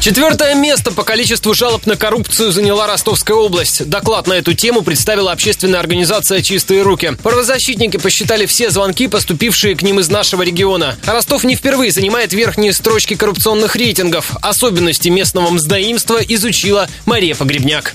Четвертое место по количеству жалоб на коррупцию заняла Ростовская область. Доклад на эту тему представила общественная организация «Чистые руки». Правозащитники посчитали все звонки, поступившие к ним из нашего региона. Ростов не впервые занимает верхние строчки коррупционных рейтингов. Особенности местного мздоимства изучила Мария Погребняк.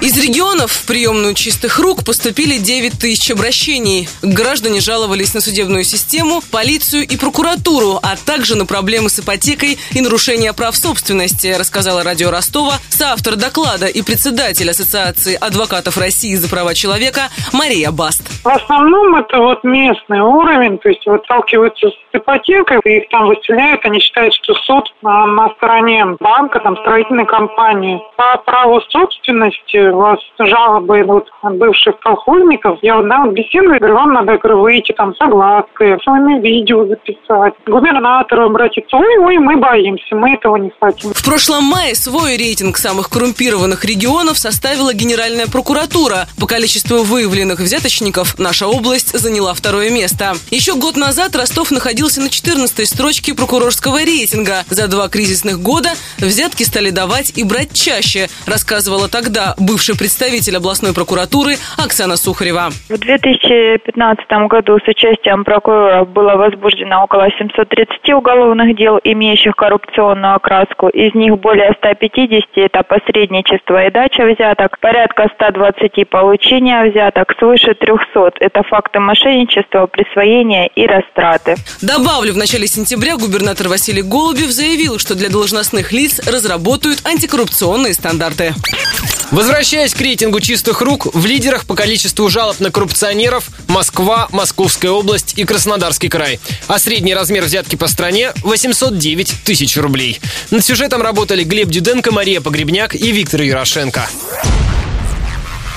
Из регионов в приемную чистых рук поступили 9 тысяч обращений. Граждане жаловались на судебную систему, полицию и прокуратуру, а также на проблемы с ипотекой и нарушения прав собственности, рассказала радио Ростова соавтор доклада и председатель Ассоциации адвокатов России за права человека Мария Баст. В основном это вот местный уровень, то есть вот сталкиваются с ипотекой, их там выселяют, они считают, что суд на, на стороне банка, там строительной компании. По праву собственности у вас жалобы идут от бывших колхозников. Я вот, да, вот беседую, говорю, вам надо, говорю, выйти там соглаской, с вами видео записать, губернатору обратиться. Ой, ой, мы боимся, мы этого не хотим. В прошлом мае свой рейтинг самых коррумпированных регионов составила Генеральная прокуратура. По количеству выявленных взяточников наша область заняла второе место. Еще год назад Ростов находился на 14 строчке прокурорского рейтинга. За два кризисных года взятки стали давать и брать чаще, рассказывала тогда бывший представитель областной прокуратуры Оксана Сухарева. В 2015 году с участием прокурора было возбуждено около 730 уголовных дел, имеющих коррупционную окраску. Из них более 150 – это посредничество и дача взяток, порядка 120 – получения взяток, свыше 300 – это факты мошенничества, присвоения и растраты. Добавлю, в начале сентября губернатор Василий Голубев заявил, что для должностных лиц разработают антикоррупционные стандарты. Возвращаясь к рейтингу чистых рук, в лидерах по количеству жалоб на коррупционеров Москва, Московская область и Краснодарский край. А средний размер взятки по стране – 809 тысяч рублей. Над сюжетом работали Глеб Дюденко, Мария Погребняк и Виктор Ярошенко.